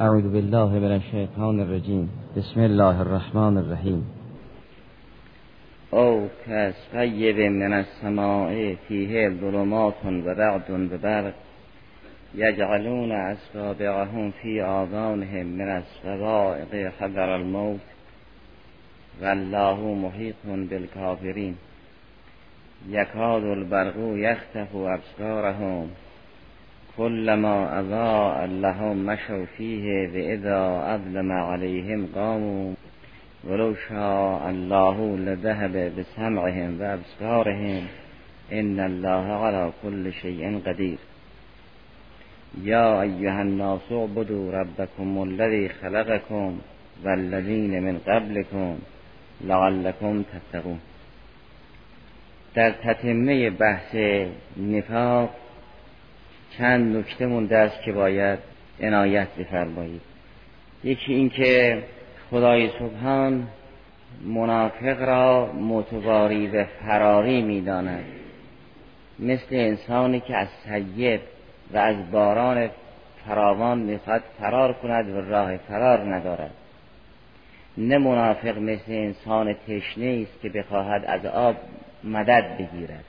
اعوذ بالله من الشیطان الرجیم. بسم الله الرحمن الرحیم. او کسقیب من السماء فیه ظلمات و رعد و برق یجعلون اصابعهم فی آذانهم من الصواعق حذر الموت والله محیط بالکافرین. یکاد البرق یختف ابصارهم كلما اضاء لهم مشوا فيه واذا اظلم عليهم قاموا ولو شاء الله لذهب بسمعهم وابصارهم ان الله على كل شيء قدير يا ايها الناس اعبدوا ربكم الذي خلقكم والذين من قبلكم لعلكم تتقون در تتمه بحث نفاق چند نکته مونده است که باید عنایت بفرمایید. یکی اینکه خدای سبحان منافق را متواری و فراری می‌داند. مثل انسانی که از سید و از باران فراوان می‌خواد فرار کند و راه فرار ندارد. نه منافق مثل انسان تشنه است که بخواهد از آب مدد بگیرد.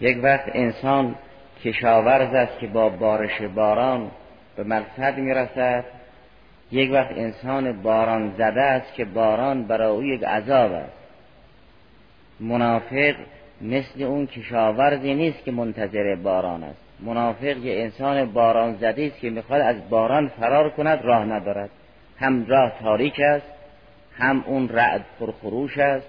یک وقت انسان کشاورز است که با بارش باران به مقصد می‌رسد. یک وقت انسان باران زده است که باران برای او یک عذاب است. منافق مثل اون کشاورزی نیست که منتظر باران است. منافق یه انسان باران زده است که می‌خواد از باران فرار کند راه ندارد. هم راه تاریک است هم اون رعد پرخروش است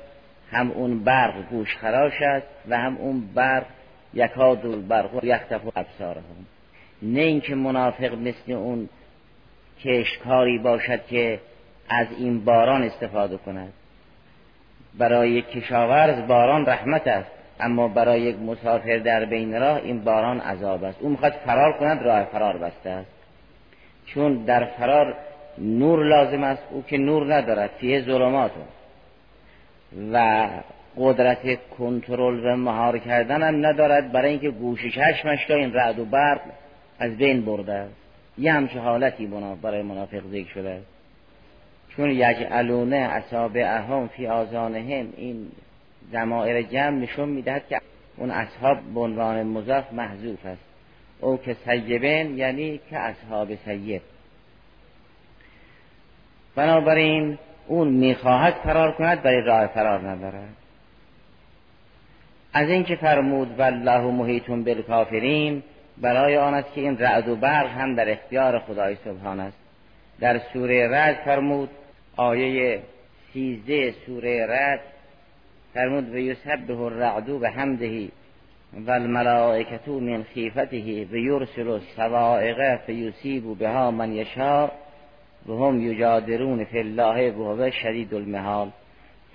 هم اون برق گوش خراش است و هم اون برق یکاد البرق یختف ابصارهم. نه اینکه منافق مثل اون کشکاری باشد که از این باران استفاده کند. برای کشاورز باران رحمت است اما برای یک مسافر در بین راه این باران عذاب است. او می‌خواد فرار کند راه فرار بسته است. چون در فرار نور لازم است او که نور ندارد فیه ظلمات و قدرت کنترل و مهار کردن هم ندارد. برای اینکه گوش چشمش این رعد و برق از بین برده است. یه همچه حالتی برای منافق ذکر شده است. چون یجعلونه اصابعهم فی آزانهم این زمائر جمع نشون می‌دهد که اون اصحاب به عنوان مضاف محذوف است. او که سیبین یعنی که اصحاب سیب بنابراین اون می‌خواهد فرار کند برای راه فرار ندارد. از اینکه فرمود والله محیطون بالکافرین برای آن است که این رعد و برق هم در اختیار خدای سبحان است. در سوره رد فرمود آیه سیزده سوره رد فرمود و یسبه الرعد و حمده و الملائکتو من خیفته و یرسل السوائق فیصیب بها من یشاء و هم یجادرون فی الله و شدید المحال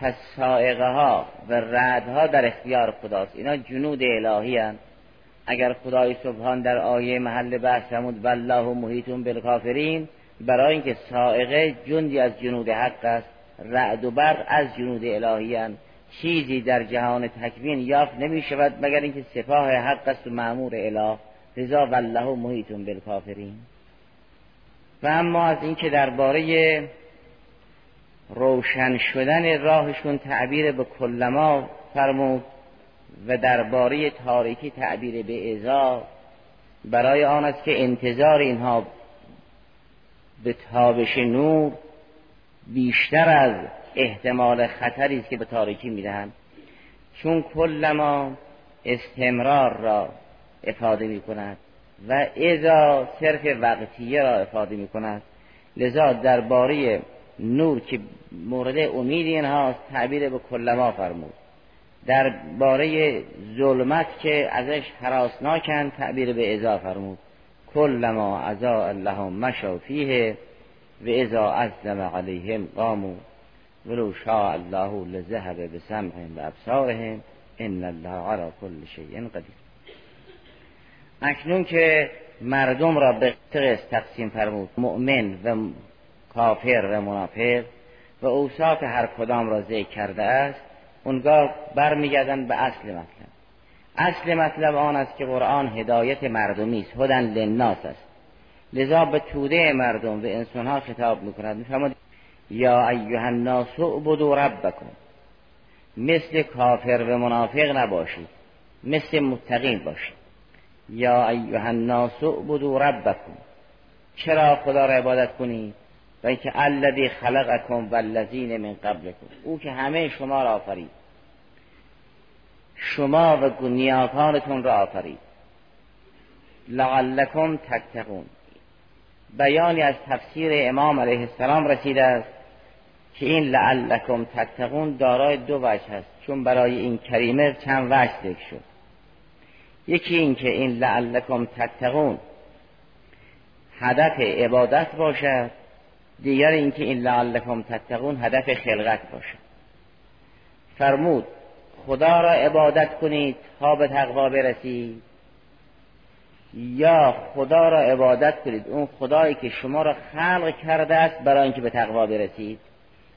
پس سائقه ها و ردها در اختیار خداست اینا جنود الهی هن. اگر خدای سبحان در آیه محل بحث فرمود والله محیطون بالکافرین برای اینکه سائقه جندی از جنود حق است رعد و برق از جنود الهی هن. چیزی در جهان تکوین یافت نمی شود مگر اینکه سپاه حق است و معمور اله رضا والله محیطون بالکافرین و اما از اینکه درباره روشن شدن راهشون تعبیر به کلما فرمود و درباره تاریکی تعبیر به ازا برای آن است که انتظار اینها به تابش نور بیشتر از احتمال خطری است که به تاریکی می‌دهند. چون کلما استمرار را افاده می کند و ازا صرف وقتیه را افاده می کند لذا درباره نور که مورد امید اینهاست تعبیر به کلما فرمود. در باره ظلمت که ازش حراسناکن تعبیر به ازا فرمود. کلما ازا اللهم مشو فیه و ازا ازلم علیهم قامو ولو شاء الله لذهب بسمعهم و ابصارهم. ان الله على كل شيء قدیر. اکنون که مردم را به قسط تقسیم فرمود مؤمن و کافر و منافق و اوصاف هر کدام را ذکر کرده است اونگاه برمیگردن به اصل مطلب. اصل مطلب آن است که قرآن هدایت مردمی است هدن للناس است. لذا به توده مردم به انسانها خطاب می‌کند میفرماد یا ایها الناس اعبدوا ربکم. مثل کافر و منافق نباشید مثل متقین باشید. یا ایها الناس اعبدوا ربکم. چرا خدا را عبادت کنید؟ و اینکه الذی خلقکم والذین من قبلکم. او که همه شما را آفرید. شما و نیاکانتون را آفرید. لعلکم تتقون. بیانی از تفسیر امام علیه السلام رسیده است که این لعلکم تتقون دارای دو وجه است. چون برای این کریمه چند وجه ذکر شد. یکی این که این لعلکم تتقون هدف عبادت باشد. دیگر اینکه این لعلکم تتقون هدف خلقت باشد فرمود خدا را عبادت کنید تا به تقوا برسید. یا خدا را عبادت کنید اون خدایی که شما را خلق کرده است برای اینکه به تقوا برسید.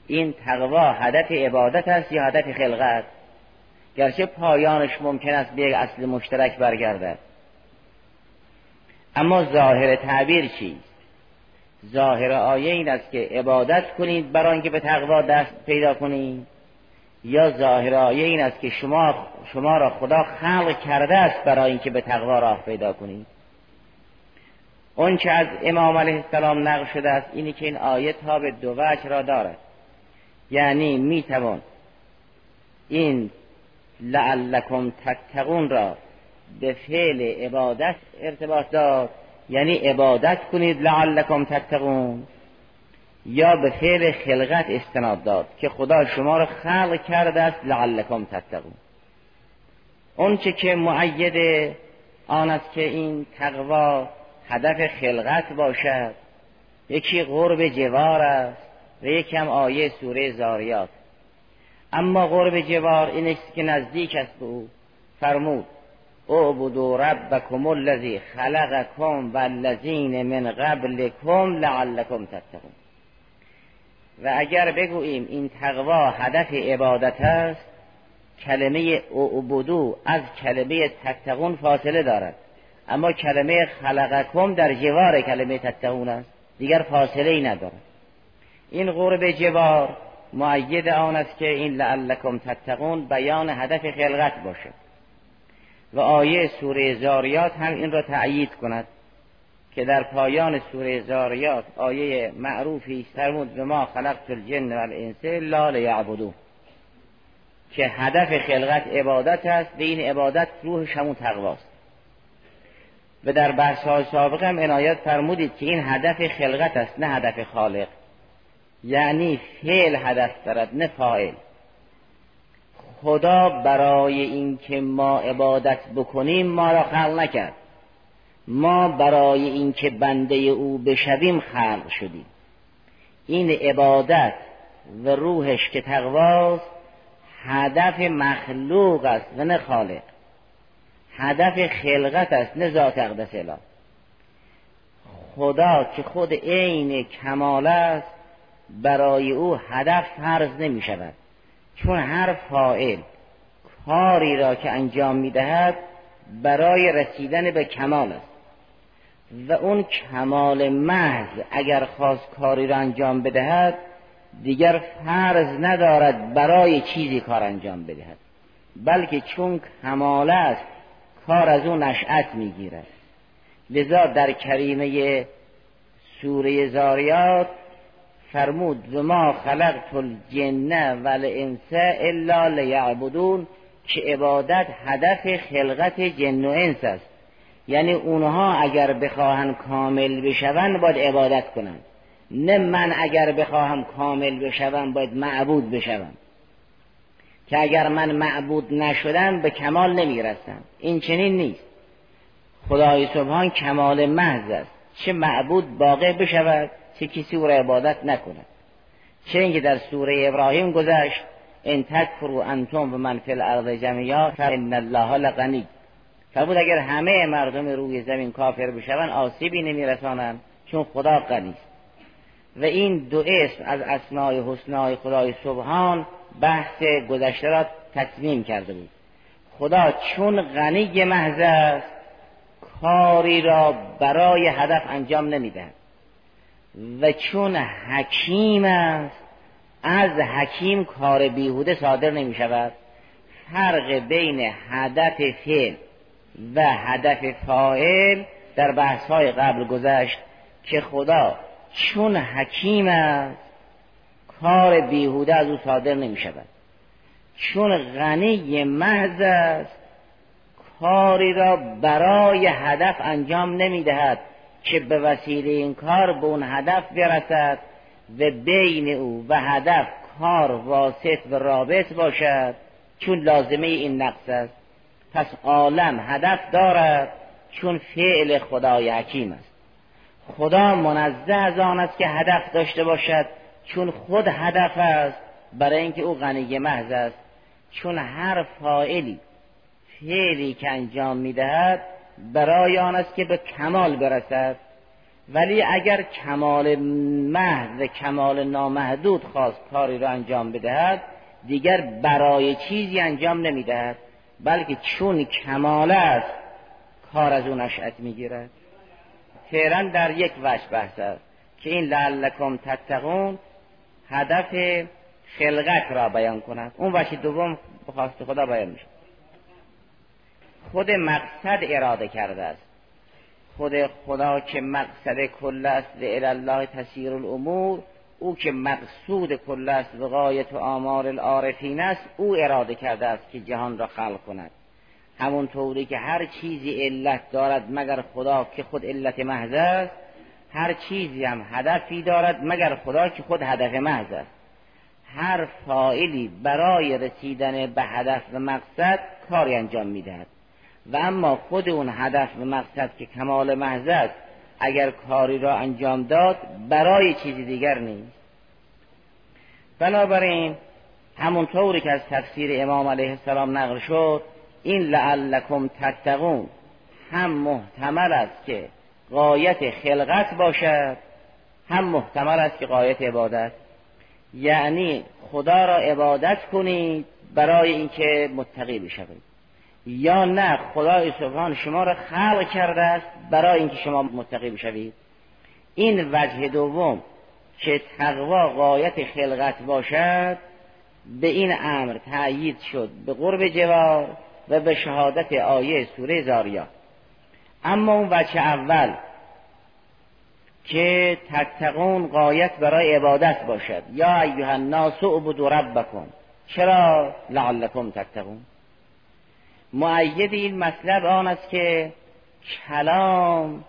این تقوا هدف عبادت است یا هدف خلقت؟ گرچه پایانش ممکن است به یک اصل مشترک برگردد. اما ظاهر تعبیر چیست؟ ظاهر آیه این است که عبادت کنید برای اینکه به تقوا دست پیدا کنید. یا ظاهر آیه این است که شما شما را خدا خلق کرده است برای اینکه به تقوا راه پیدا کنید. اون که از امام علیه السلام نقل شده است اینی که این آیه تا به دو وجه را دارد. یعنی می‌توان این لعلکم تتقون را به فعل عبادت ارتباط داد. یعنی عبادت کنید لعلکم تتقون. یا به فعل خلقت استناد داد که خدا شما را خلق کرده است لعلکم تتقون. اون چه که معید آن است که این تقوا هدف خلقت باشد. یکی قرب جوار است و یکم آیه سوره زاریات. اما قرب جوار این است که نزدیک است به او. فرمود اعبدوا ربکم الذی خلقکم والذین من قبلکم لعلکم تتقون. و اگر بگوییم این تقوا هدف عبادت است کلمه اعبدو از کلمه تتقون فاصله دارد. اما کلمه خلقکم در جوار کلمه تتقون است دیگر فاصله ای ندارد. این قرب جوار معید آن است که این لعلکم تتقون بیان هدف خلقت باشد. و آیه سوره زاریات هم این را تأیید کند که در پایان سوره زاریات آیه معروفی فرمود به ما خلقت الجن و الانس لا لیعبدون. که هدف خلقت عبادت است به این عبادت روح همون تقواست. و در بحث های سابق هم عنایت فرمودید که این هدف خلقت است نه هدف خالق. یعنی فعل هدف دارد نه فاعل. خدا برای اینکه ما عبادت بکنیم ما را خلق نکرد. ما برای اینکه بنده او بشویم خلق شدیم. این عبادت و روحش که تقواست هدف مخلوق است و نه خالق. هدف خلقت است نه ذات اقدس اله. خدا که خود عین کمال است برای او هدف فرض نمی شود چون هر فائل کاری را که انجام می دهد برای رسیدن به کمال است. و اون کمال محض اگر خواست کاری را انجام بدهد دیگر فرض ندارد برای چیزی کار انجام بدهد. بلکه چون کمال است کار از اون نشأت می‌گیرد. لذا در کریمه سوره زاریات فرمود و ما خلقت الجن و الانس الا لیعبدون که عبادت هدف خلقت جن و انس است. یعنی اونها اگر بخواهند کامل بشوند باید عبادت کنند. نه من اگر بخواهم کامل بشوم باید معبود بشوم. که اگر من معبود نشدم به کمال نمی‌رسم این چنین نیست. خدای سبحان کمال محض است. چه معبود باقی بشود چه کسی او را عبادت نکند. چه اینکه در سوره ابراهیم گذشت ان تکفروا انتم و من فی الارض جميعا فان الله لغنی. فرمود اگر همه مردم روی زمین کافر بشوند آسیبی نمیرسانند چون خدا غنی است. و این دو اسم از اسمای حسنای خدای سبحان بحث گذشته را تطمیم کرده بود. خدا چون غنی محض است کاری را برای هدف انجام نمی‌دهد. و چون حکیم است از حکیم کار بیهوده صادر نمی شود. فرق بین هدف فعل و هدف فاعل در بحث های قبل گذشت که خدا چون حکیم است کار بیهوده از او صادر نمی شود. چون غنی محض است کاری را برای هدف انجام نمی دهد. که به وسیله این کار به اون هدف برسد و بین او و هدف کار واسط و رابط باشد چون لازمه این نقص است. پس عالم هدف دارد چون فعل خدای حکیم است. خدا منزه از آن است که هدف داشته باشد چون خود هدف است برای اینکه او غنی محض است. چون هر فاعلی فعلی که انجام می‌دهد برای آن است که به کمال برسد. ولی اگر کمال محض کمال نامحدود خواست کاری را انجام بدهد دیگر برای چیزی انجام نمی‌دهد بلکه چون کمال است کار از او نشأت می‌گیرد. فعلا در یک وجه بحث است که این لعلکم تتقون هدف خلقت را بیان کند. اون وجه دوم بخواست خدا بیان میشه خود مقصد اراده کرده است. خود خدا که مقصد کل است و الله تسیر الامور او که مقصود کل است و غایت و آمار العارفین است او اراده کرده است که جهان را خلق کند. همون طوری که هر چیزی علت دارد مگر خدا که خود علت محض است هر چیزی هم هدفی دارد مگر خدا که خود هدف محض است. هر فائلی برای رسیدن به هدف و مقصد کاری انجام می‌دهد. و اما خود اون هدف و مقصد که کمال محض است اگر کاری را انجام داد برای چیزی دیگر نیست. بنابراین همونطوری که از تفسیر امام علیه السلام نقل شد این لعلکم تتقون هم محتمل است که قایت خلقت باشد هم محتمل است که قایت عبادت. یعنی خدا را عبادت کنید برای اینکه متقی بشوید. یا نه خدای سبحان شما را خلق کرده است برای اینکه شما متقی بشوید. این وجه دوم که تقوا قایت خلقت باشد به این امر تأیید شد به قرب جوار و به شهادت آیه سوره زاریا اما اون وجه اول که تتقون قایت برای عبادت باشد. یا ایها الناس اعبدوا ربکم. چرا لعلکم تتقون؟ معید این مطلب آن است که کلام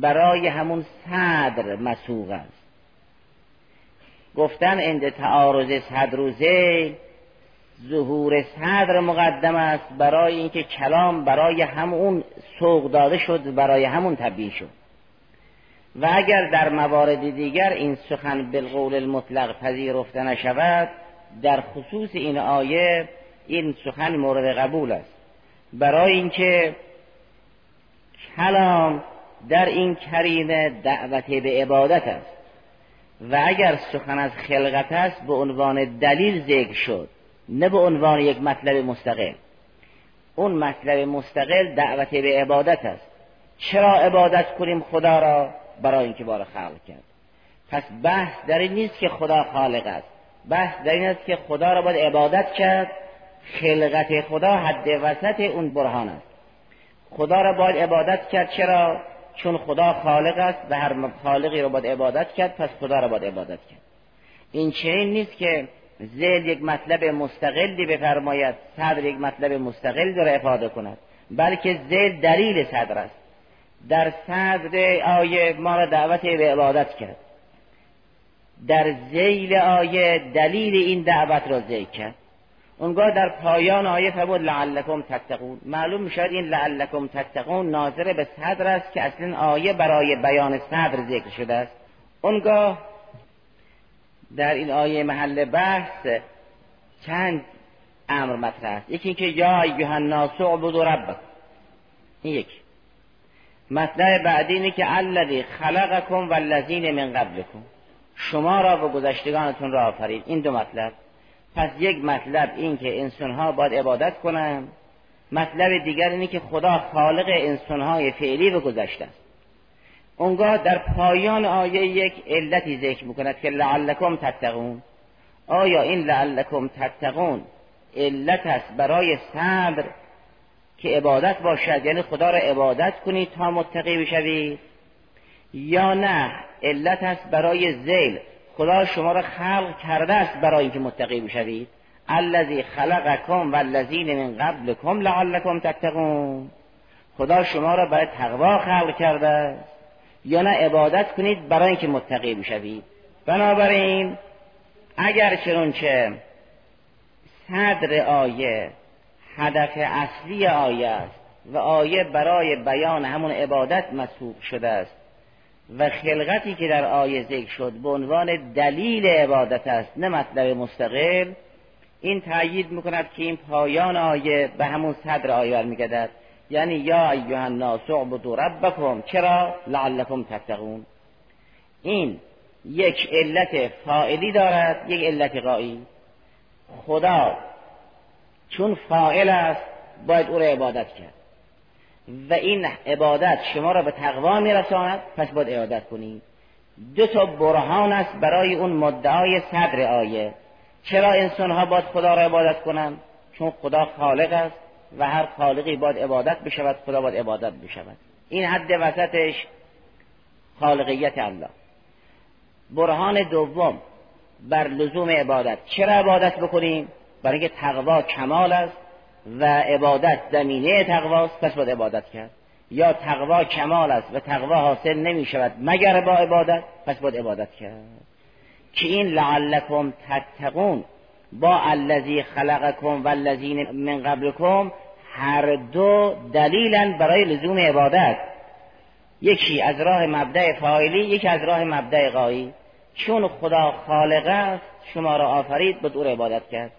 برای همون صدر مسوق است. گفتن اند تعارض صدر و ظهور صدر مقدم است برای اینکه کلام برای همون سوق داده شد برای همون تبیین شد. و اگر در موارد دیگر این سخن بالقول المطلق پذیرفته نشود در خصوص این آیه این سخن مورد قبول است. برای اینکه کلام در این کرینه دعوت به عبادت است. و اگر سخن از خلقت است به عنوان دلیل ذکر شد نه به عنوان یک مطلب مستقل. اون مطلب مستقل دعوت به عبادت است. چرا عبادت کنیم خدا را؟ برای اینکه بار خلق کرد. پس بحث در این نیست که خدا خالق است. بحث در این است که خدا را باید عبادت کرد. خلقت خدا حد وسط اون برهان است. خدا را باید عبادت کرد. چرا؟ چون خدا خالق است و هر خالقی را باید عبادت کرد پس خدا را باید عبادت کرد. این چنین نیست که زیل یک مطلب مستقلی بفرماید صدر یک مطلب مستقل را افاده کند بلکه زیل دلیل صدر است. در صدر آیه ما را دعوت به عبادت کرد. در زیل آیه دلیل این دعوت را ذکر کرد. اونگاه در پایان آیه فرمود لعلکم تتقون. معلوم می‌شد این لعلکم تتقون ناظر به صدر است که اصلا آیه برای بیان صدر ذکر شده است. اونگاه در این آیه محل بحث چند امر مطرح است. یکی اینکه یا ایها الناس اعبدوا ربکم. این یک مطلب بعدی اینه که الذی خلقکم والذین من قبلکم. شما را و گذشتگانتون را آفرید این دو مطلب. پس یک مطلب این که انسان ها باید عبادت کنند مطلب دیگر اینه که خدا خالق انسانهای فعلی و گذشته است. اونگاه در پایان آیه یک علتی ذکر می‌کند که لعلکم تتقون. آیا این لعلکم تتقون علت است برای صبر که عبادت باشد؟ یعنی خدا را عبادت کنید تا متقی بشوید یا نه؟ علت است برای زیل خدا شما را خلق کرده است برای اینکه متقی بشوید. الذی خلقکم والذین من قبلکم لعلکم تتقون. خدا شما را برای تقوا خلق کرده است. یا نه عبادت کنید برای اینکه متقی بشوید. بنابراین اگر چنانچه صدر آیه هدف اصلی آیه است و آیه برای بیان همون عبادت مسبوق شده است و خلقتی که در آیه ذکر شد به عنوان دلیل عبادت است نه مطلب مستقل. این تأیید می‌کند که این پایان آیه به همون صدر آیه برمیگردد یعنی یا ایها الناس اعبدوا ربکم چرا؟ لعلکم تتقون. این یک علت فاعلی دارد یک علت غایی خدا چون فاعل است باید او را عبادت کرد. و این عبادت شما را به تقوا میرساند. پس باید عبادت کنید دو تا برهان است برای اون مدعای صدر آیه. چرا انسان ها باید خدا را عبادت کنند چون خدا خالق است و هر خالقی باید عبادت بشود خدا باید عبادت بشود. این حد وسطش خالقیت الله. برهان دوم بر لزوم عبادت. چرا عبادت بکنیم؟ برای اینکه تقوا کمال است. و عبادت زمینه تقواست. پس باید عبادت کرد. یا تقوا کمال است و تقوا حاصل نمی شود مگر با عبادت پس باید عبادت کرد. که این لعلکم تتقون با الذی خلقکم و الذین من قبلکم هر دو دلیلا برای لزوم عبادت. یکی از راه مبدع فاعلی یکی از راه مبدع غایی. چون خدا خالق است شما را آفرید به دور عبادت کرد.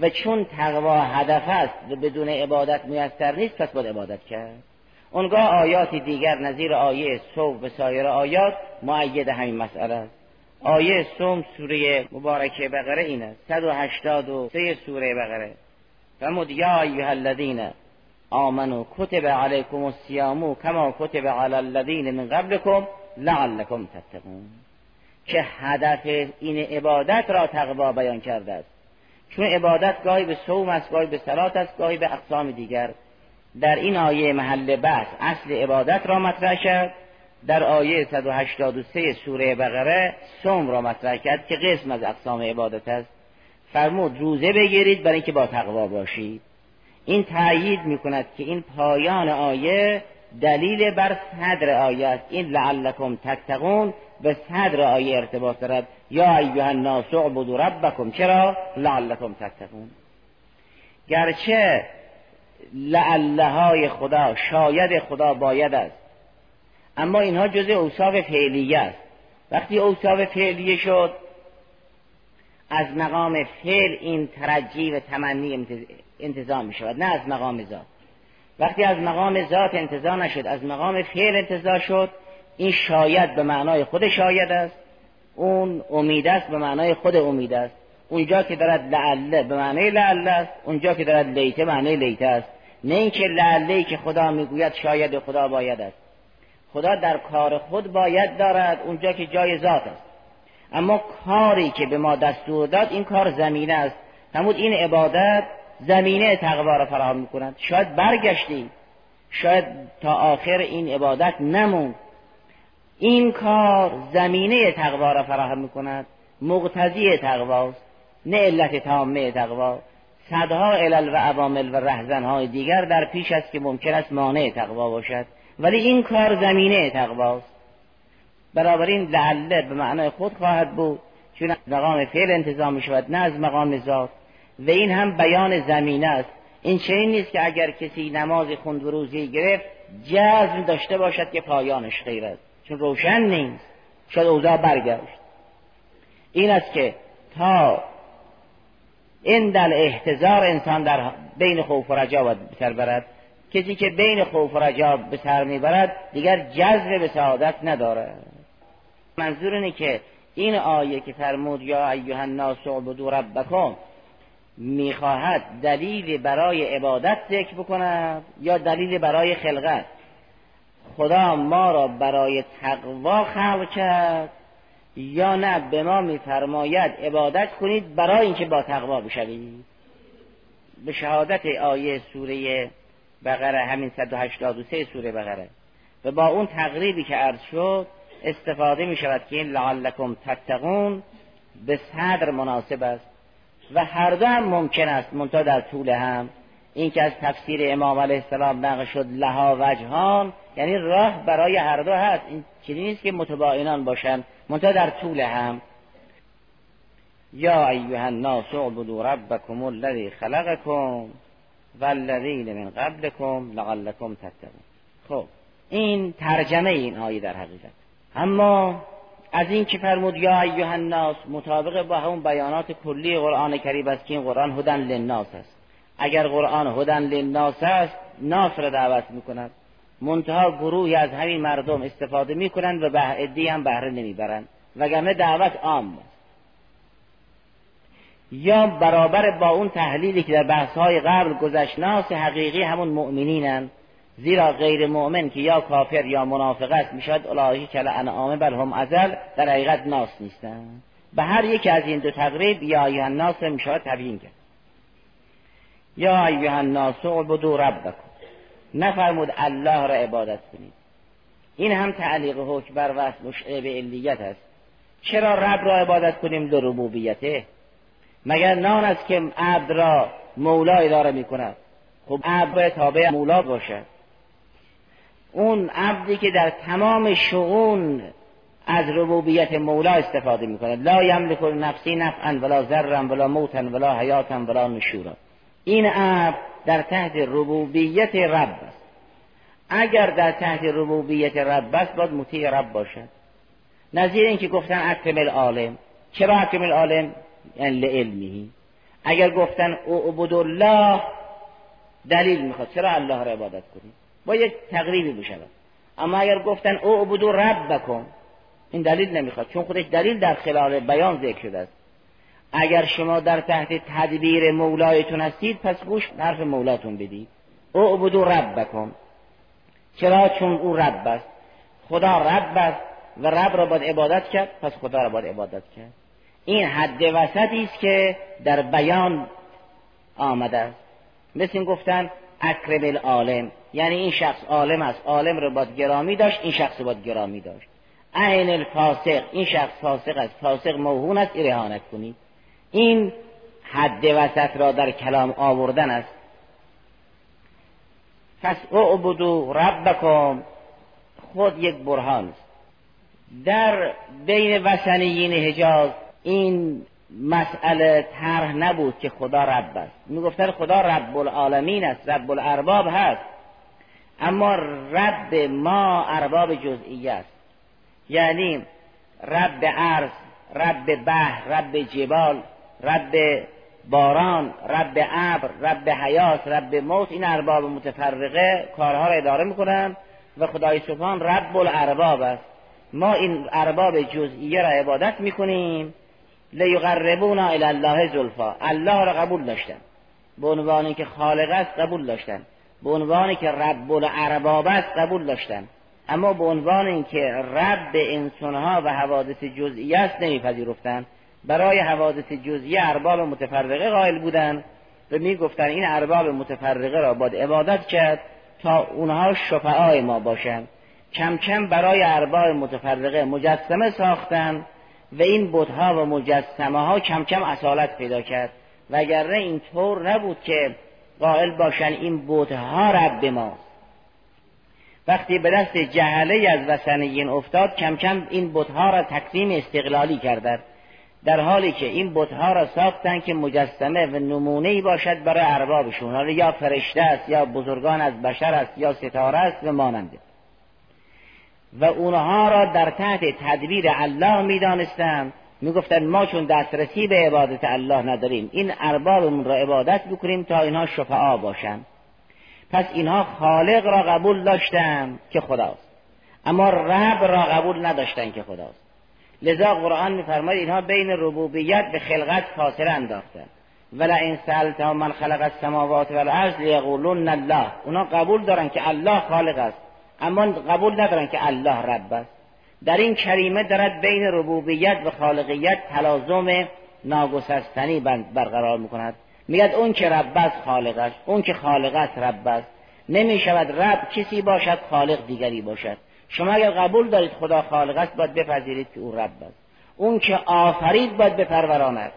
و چون تقوا هدف است و بدون عبادت میسر نیست پس باید عبادت کرد. اونگاه آیات دیگر نظیر آیه صوم و سایر آیات معید همین مسئله است. آیه سوم سوره مبارکه بقره این است. 183 سوره بقره. فرمود یا ایها الذین آمنوا کتب علیکم الصیام کما کتب علی الذین من قبلکم لعلکم تتقون. که هدف این عبادت را تقوا بیان کرده است؟ چون عبادت گاهی به صوم است گاهی به صلات است گاهی به اقسام دیگر. در این آیه محل بحث اصل عبادت را مطرح کرد. در آیه 183 سوره بقره صوم را مطرح کرد که قسم از اقسام عبادت است. فرمود روزه بگیرید برای اینکه با تقوا باشید. این تأیید می کند که این پایان آیه دلیل بر صدر آیه است. این لعلکم تتقون به صدر آیه ارتباط دارد. یا ایها الناس اعبدوا ربکم. چرا؟ لعلکم تتقون. گرچه لعله خدا شاید خدا باید است. اما اینها جزء اوصاف فعلیه است. وقتی اوصاف فعلیه شد از مقام فعل این ترجی و تمنی انتظام می شود نه از مقام ذات. وقتی از مقام ذات انتظار نشد از مقام فعل انتظار شد این شاید به معنای خود شاید است. اون امید است به معنای خود امید است. اونجا که دارد لعله به معنای لعله است. اونجا که دارد لیته معنای لیته است. نه اینکه لعله که خدا می‌گوید شاید خدا باید است. خدا در کار خود باید دارد اونجا که جای ذات است. اما کاری که به ما دستور داد این کار زمینه است. همون این عبادت زمینه تقوا را فراهم می‌کند. شاید برگشتیم. شاید تا آخر این عبادت نموند. این کار زمینه تقوا را فراهم می‌کند مقتضی تقواست نه علت تامه تقوا. صدها علل و عوامل و رهزنهای دیگر در پیش است که ممکن است مانع تقوا باشد. ولی این کار زمینه تقواست. این لعله به معنای خود خواهد بود چون از مقام فعل انتظام می شود نه از مقام ذات. و این هم بیان زمینه است. این چنین نیست که اگر کسی نماز خوند و روزی گرفت جزم داشته باشد که پایانش خیر است چون روشن نیست شاید اوضاع برگشت. این است که تا این دل احتضار انسان در بین خوف و رجا بسر برد کسی که بین خوف و رجا به سر می‌برد دیگر جذب به سعادت نداره منظور اینه که این آیه که فرمود یا ایها الناس اعبدوا ربکم می‌خواهد دلیل برای عبادت ذکر بکند یا دلیل برای خلقت. خدا ما را برای تقوا خلق کرد. یا نه به ما میفرماید عبادت کنید برای اینکه با تقوا بشوید. به شهادت آیه سوره بقره همین 183 سوره بقره. و با اون تقریبی که عرض شد استفاده می شود که این لعلکم تتقون به صدر مناسب است. و هر دو هم ممکن است منتها در طول هم. این که از تفسیر امام علیه السلام نقل شد لها وجهان یعنی راه برای هر دو هست. این چیزی نیست که متباینان باشند منتها در طول هم. یا ایها الناس اعبدوا ربکم الذی خلقکم والذین من قبلکم لعلکم تتقون. خب این ترجمه این آیه در حقیقت. اما از این که فرمود یا ایها الناس مطابق با همون بیانات کلی قرآن کریم است که این قرآن هدن للناس است. اگر قرآن هدن للناس است ناس را دعوت می‌کند. منتها گروهی از همین مردم استفاده می‌کنند و به هم بهره نمی‌برند. وگرنه دعوت عام یا برابر با اون تحلیلی که در بحث های قبل گذشت ناس حقیقی همون مؤمنینن زیرا غیر مؤمن که یا کافر یا منافق است می‌شد الهی کل انعام بل هم ازل در حقیقت ناس نیستن. به هر یکی از این دو تقریب یا ایها الناس می‌شود تبیین کرد. یا ایها الناس اعبدوا ربکم. نفرمود الله را عبادت کنید. این هم تعلیق حکم بر وصل مشعه به علیت است. چرا رب را عبادت کنیم در ربوبیته مگر نان است که عبد را مولا اداره می کند خب عبد تابع مولا باشد. اون عبدی که در تمام شعون از ربوبیت مولا استفاده می کند لا یملک نفسی نفعا ولا ذرا ولا موتا ولا حیاتا ولا نشورا. این عبد در تحت ربوبیت رب است. اگر در تحت ربوبیت رب است باید مطیع رب باشد. نظیر اینکه گفتن اکرم العالم. چرا اکرم العالم؟ یعنی لعلمه. اگر گفتن اعبد الله دلیل می‌خواد. چرا الله را عبادت کنید با یک تقریبی بشود اما اگر گفتن اعبد ربکم این دلیل نمی‌خواد. چون خودش دلیل در خلال بیان ذکر شده است. اگر شما در تحت تدبیر مولایتون هستید پس گوش حرف مولاتون بدید. اعبدو ربکم. چرا؟ چون او رب است. خدا رب است و رب را باید عبادت کرد پس خدا را باید عبادت کرد. این حد وسطی است که در بیان آمده است. مثل گفتن اکرم العالم. یعنی این شخص عالم است. عالم را باید گرامی داشت این شخص باید گرامی داشت. عین الفاسق. این شخص فاسق است. فاسق موهون است ارهانت کنید. این حد وسط را در کلام آوردن است. پس اعبدو ربکم خود یک برهان است. در بین وسنیین حجاز این مسئله طرح نبود که خدا رب است. می‌گفتن خدا رب العالمین است رب الارباب هست. اما رب ما ارباب جزئی است. یعنی رب عرض رب بحر رب جبال. رب باران رب ابر رب حیات رب موت این ارباب متفرقه کارها را اداره می‌کنن و خدای سبحان رب الارباب است. ما این ارباب جزئیه را عبادت می‌کنیم. لیقربونا الی الله زلفا. الله را قبول داشتن. به عنوانی که خالق است قبول داشتن. به عنوانی که رب الارباب است قبول داشتن. اما به عنوان اینکه رب انسانها و حوادث جزئی است نمیپذیرفتند برای حوادث جزئی ارباب متفرقه قائل بودند و می‌گفتند این ارباب متفرقه را باید عبادت کرد تا اونها شفعای ما باشند کم کم برای ارباب متفرقه مجسمه ساختند و این بتها و مجسمه ها کم کم اصالت پیدا کرد. وگرنه این طور نبود که قائل باشن این بتها رب ماست وقتی به دست جهله از وسنیین افتاد کم کم این بتها را تقسیم استقلالی کردند. در حالی که این بتها را ساختن که مجسمه و نمونه ای باشد برای اربابشون حالا یا فرشته است یا بزرگان از بشر است یا ستاره است و ماننده و اونها را در تحت تدبیر الله می‌دانستند می‌گفتند ما چون دسترسی به عبادت الله نداریم این اربابمون را عبادت بکنیم تا اینها شفعا باشند پس اینها خالق را قبول داشتند که خداست. اما رب را قبول نداشتند که خداست. لذا قرآن میفرماید اینها بین ربوبیت به خلقت فاصله انداختند. این سألتهم من خلق السماوات والارض لیقولون الله. اونا قبول دارن که الله خالق است اما قبول ندارن که الله رب است. در این کریمه دارد بین ربوبیت و خالقیت تلازم ناگسستنی برقرار می‌کند. میگد اون که رب است خالق است اون که خالق است رب است. نمی شود رب کسی باشد خالق دیگری باشد. شما اگر قبول دارید خدا خالق است باید بپذیرید که او رب است. اون که آفرید باید بپروراند.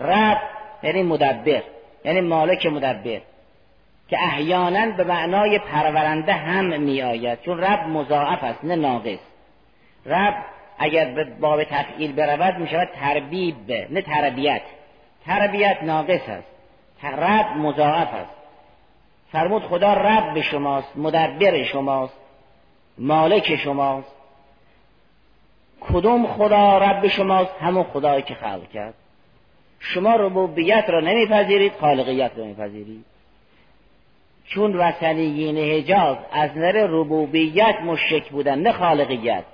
رب یعنی مدبر یعنی مالک مدبر که احیانا به معنای پرورنده هم می آید چون رب مضاعف است نه ناقص. رب اگر به باب تفعیل برود می شود تربیب نه تربیت. تربیت ناقص است. رب مضاعف است. فرمود خدا رب شماست مدبر شماست. مالک شماست. کدوم خدا رب شماست؟ همون خدایی که خلق کرد. شما ربوبیت را نمیپذیرید خالقیت را نمیپذیرید. چون وسنیین حجاز از نظر ربوبیت مشک بودن نه خالقیت.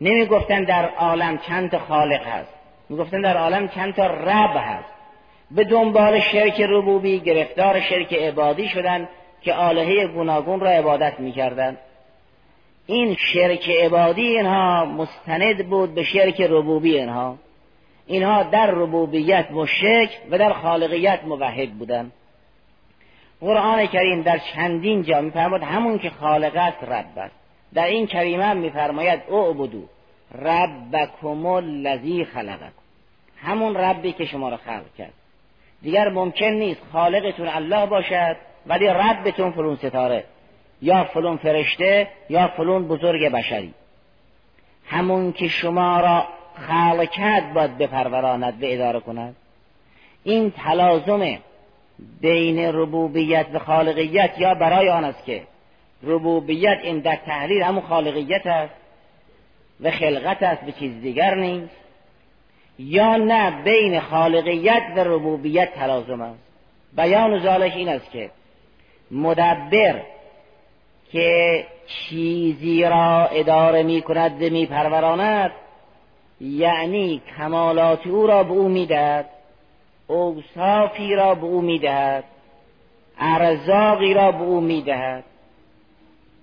نمی گفتن در عالم چند تا خالق هست. می گفتن در عالم چند تا رب هست. به دنبال شرک ربوبی گرفتار شرک عبادی شدن که آلهه گوناگون را عبادت می‌کردند این شرک عبادی اینها مستند بود به شرک ربوبی اینها. اینها در ربوبیت مشرک و در خالقیت موحد بودند قرآن کریم در چندین جا میفرماد همون که خالق است رب است. در این کریمه میفرماید اعبدو ربکم الذی خلقکم. همون ربی که شما را خلق کرد. دیگر ممکن نیست خالقتون الله باشد ولی ربتون فلون ستاره. یا فلون فرشته یا فلون بزرگ بشری. همون که شما را خلق باید بپروراند و اداره کند. این تلازم بین ربوبیت و خالقیت یا برای آن است که ربوبیت این در تحلیل همون خالقیت است و خلقت است به چیز دیگر نیست. یا نه بین خالقیت و ربوبیت تلازم است. بیان ذالک این است که مدبر که چیزی را اداره می کند و می پروراند یعنی کمالات او را به او می‌دهد اوصافی را به او می‌دهد ارزاقی را به او می‌دهد.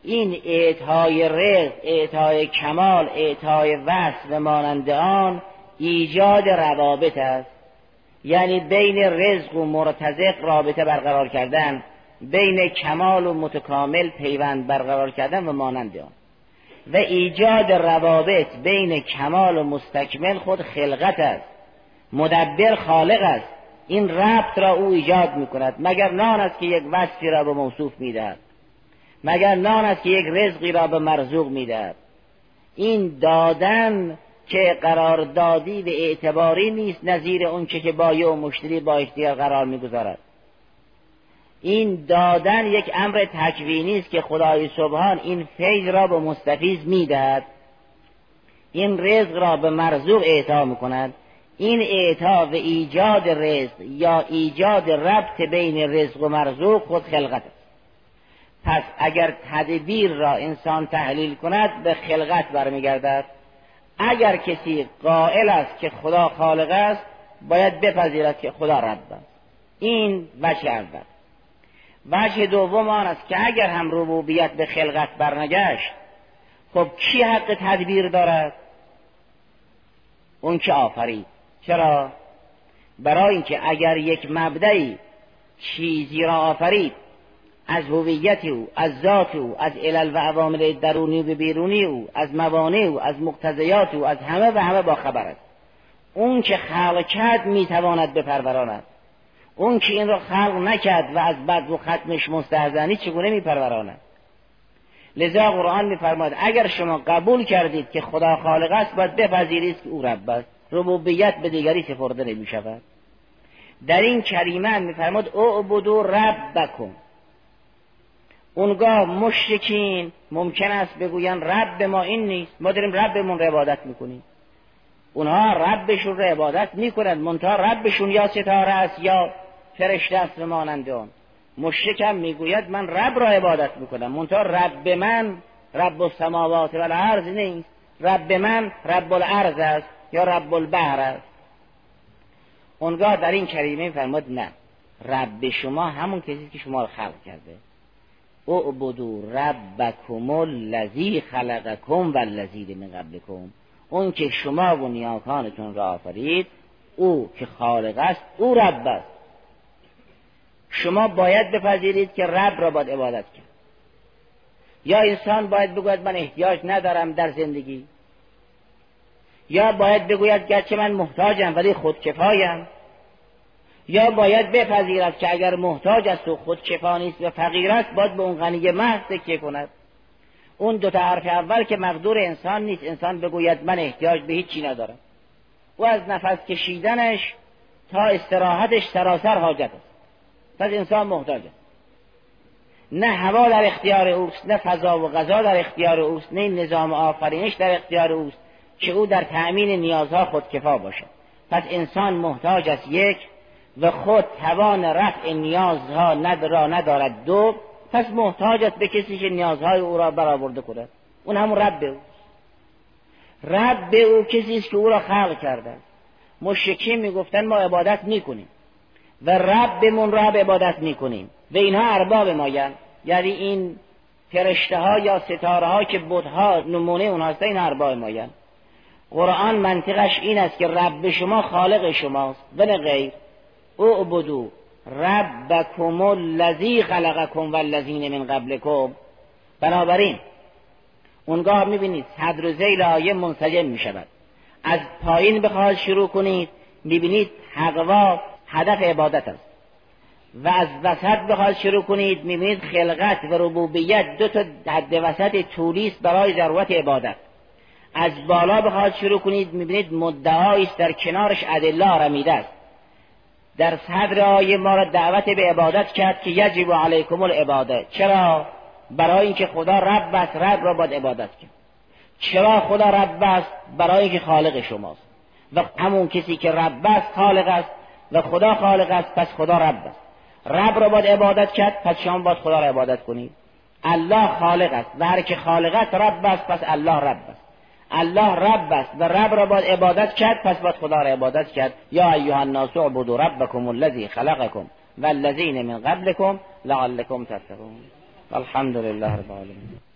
این اعطای رزق اعطای کمال اعطای وصف و مانند آن ایجاد روابط است. یعنی بین رزق و مرتزق رابطه برقرار کردن. بین کمال و متکامل پیوند برقرار کردن و مانند آن. و ایجاد روابط بین کمال و مستکمل خود خلقت است. مدبر خالق است. این ربط را او ایجاد می کند مگر نان است که یک وصفی را به موصوف می‌دهد. مگر نان است که یک رزقی را به مرزوق می‌دهد. این دادن که قراردادی و اعتباری نیست نظیر اون که بایع و مشتری با اختیار قرار می‌گذارد. این دادن یک امر تکوینی است که خدای سبحان این فیض را به مستفیض می‌دهد. این رزق را به مرزوق اعطا می‌کند. این اعطا و ایجاد رزق یا ایجاد ربط بین رزق و مرزوق خود خلقت است. پس اگر تدبیر را انسان تحلیل کند به خلقت برمیگردد. اگر کسی قائل است که خدا خالق است باید بپذیرد که خدا رب است. این وجه اول وجه دوم آن است که اگر هم ربوبیت به خلقت برنگشت خب کی حق تدبیر دارد؟ اون که آفرید. چرا؟ برای اینکه اگر یک مبدعی چیزی را آفرید از هویت او از ذات او از علل و عوامل درونی و بیرونی او از موانع او از مقتضیات او از همه و همه با خبر است. اون که خلق کرد می‌تواند بپروراند. اون که این را خلق نکرد و از بد و ختمش مستهزنی چگونه میپروراند لذا قرآن میفرماد اگر شما قبول کردید که خدا خالق است باید بپذیرید که او رب است. ربوبیت به دیگری سپرده نمی شود در این کریمه میفرماد اعبدو ربکم. اونگاه مشرکین ممکن است بگوین رب ما این نیست. ما داریم ربمون رو عبادت می‌کنیم. اونها ربشون رو عبادت می‌کنند. منتها ربشون یا ستاره است یا فرشته است و مانند اون مشرکم می‌گوید من رب را عبادت می‌کنم. منتها رب من رب السماوات و الارض نیست. رب من رب الارض است یا رب البحر است. اونگاه در این کریمه فرمود نه. رب شما همون کسی که شما رو خلق کرده. اعبدو ربکم الذی خلقکم والذین من قبلکم. اون که شما و نیاکانتون را آفرید او که خالق است او رب است. شما باید بپذیرید که رب را باید عبادت کرد. یا انسان باید بگوید من احتیاج ندارم در زندگی. یا باید بگوید گرچه من محتاجم ولی خودکفایم. یا باید بپذیرد که اگر محتاج است و خودکفا نیست و فقیر است باید به اون غنی محض تکیه کند. اون دو تا حرف اول که مقدور انسان نیست انسان بگوید من احتیاج به هیچی ندارم. او از نفس کشیدنش تا استراحتش سراسر حاجت است. پس انسان محتاج است نه هوا در اختیار اوست نه فضا و غذا در اختیار اوست نه نظام آفرینش در اختیار اوست که او در تأمین نیازها خودکفا باشد پس انسان محتاج است یک و خود توان رفع نیازها را ندارد. دو پس محتاج است به کسی که نیازهای او را برآورده کند. اون همون رب او رب او کسی است که او را خلق کرده مشرکین می‌گفتن ما عبادت می‌کنیم. و ربمون را به عبادت می‌کنیم. و اینها ارباب ماین یعنی این فرشته ها یا ستاره ها که بودها نمونه اونها هستن این ارباب ماین قرآن منطقش این است که رب شما خالق شماست. و نه غیر. اعبدو ربکم الذی خلقکم والذین من قبلکم. بنابراین اونگاه می‌بینید صدر و زیل آیه منسجم می‌شود. از پایین بخواهد شروع کنید می‌بینید حقوا هدف عبادت است. و از وسط بخواهد شروع کنید می‌بینید خلقت و ربوبیت دو تا حد وسط طولی برای ضرورت عبادت. از بالا بخواهد شروع کنید می‌بینید مدعایی است در کنارش ادله آرمیده است. در صدر آیه ما را دعوت به عبادت کرد که یجب علیکم العباده. چرا؟ برای اینکه خدا رب است رب را باید عبادت کرد. چرا خدا رب است؟ برای اینکه خالق شماست. و همون کسی که رب است خالق است. و خدا خالق است پس خدا رب است. رب را باید عبادت کرد پس شما باید خدا را عبادت کنید. الله خالق است و هر که خالق است رب است پس الله رب است. الله رب است و رب را باید عبادت کرد پس باید خدا را عبادت کرد. یا ایها الناس اعبدوا ربکم الذی خلقکم والذین من قبلکم لعلکم تتقون الحمد لله رب العالمین.